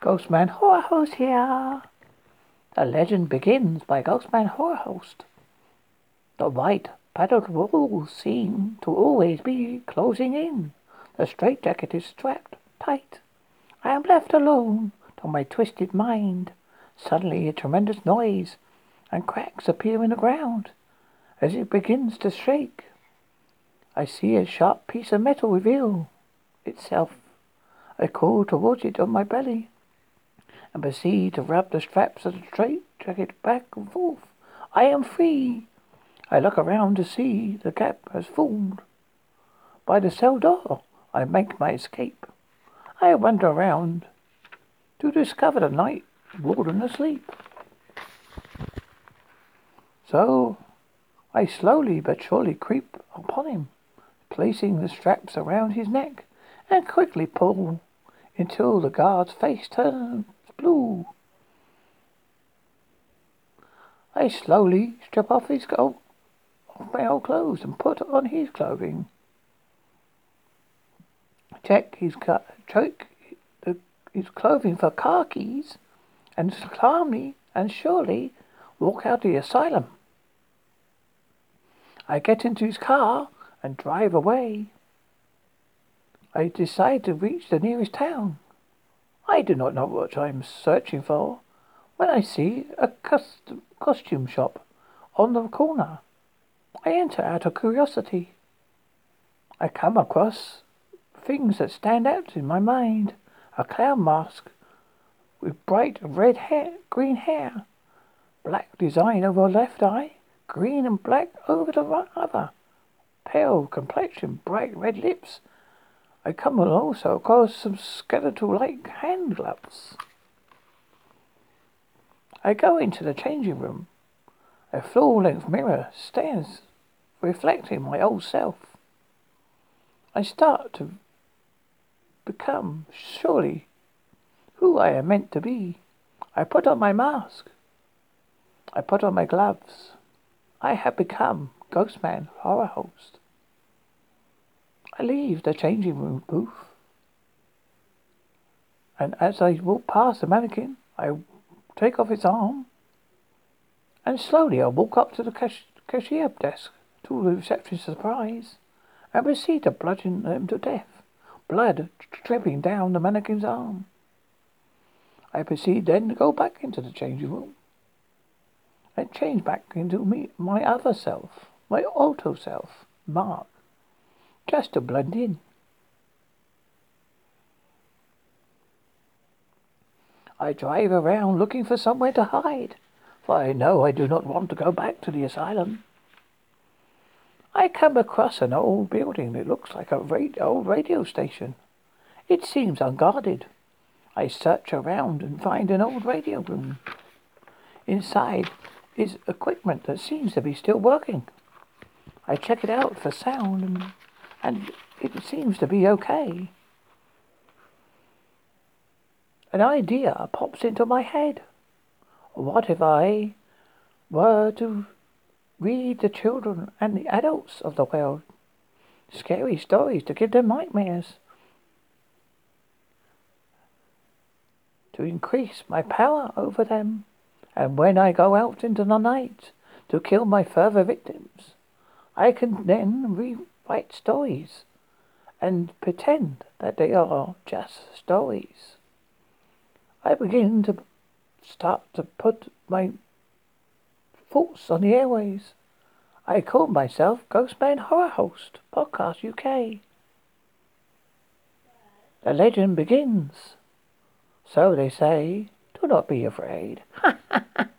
Ghostman Horror Host here. The legend begins by Ghostman Horror Host. The white padded walls seem to always be closing in. The straitjacket is strapped tight. I am left alone to my twisted mind. Suddenly a tremendous noise and cracks appear in the ground as it begins to shake. I see a sharp piece of metal reveal itself. I crawl towards it on my belly and proceed to rub the straps of the straight jacket back and forth. I am free. I look around to see the gap has formed. By the cell door, I make my escape. I wander around to discover the night warden asleep. So I slowly but surely creep upon him, placing the straps around his neck, and quickly pull until the guard's face turns I slowly strip off his old, off my old clothes and put on his clothing. Check his check his clothing for car keys, and calmly and surely walk out of the asylum. I get into his car and drive away. I decide to reach the nearest town. I do not know what I am searching for when I see a custom, costume shop on the corner. I enter out of curiosity. I come across things that stand out in my mind. A clown mask with bright red hair, green hair, black design over left eye, green and black over the other, pale complexion, bright red lips. I come also across some skeletal-like hand gloves. I go into the changing room. A floor-length mirror stands reflecting my old self. I start to become, surely, who I am meant to be. I put on my mask. I put on my gloves. I have become Ghostman Horror Host. I leave the changing room booth. And as I walk past the mannequin, I take off its arm. And slowly I walk up to the cash- cashier desk to the receptionist's surprise and proceed to bludgeon them um, to death blood dripping down the mannequin's arm. I proceed then to go back into the changing room and change back into me, my other self, my auto self, Mark, just to blend in. I drive around looking for somewhere to hide, for I know I do not want to go back to the asylum. I come across an old building that looks like a old radio station. It seems unguarded. I search around and find an old radio room. Inside is equipment that seems to be still working. I check it out for sound and, and it seems to be okay. An idea pops into my head. What if I were to Read the children and the adults of the world scary stories to give them nightmares. To increase my power over them. And when I go out into the night to kill my further victims, I can then rewrite stories and pretend that they are just stories. I begin to start to put my thoughts on the airways. I call myself Ghostman Horror Host, Podcast UK. The legend begins. So they say, do not be afraid.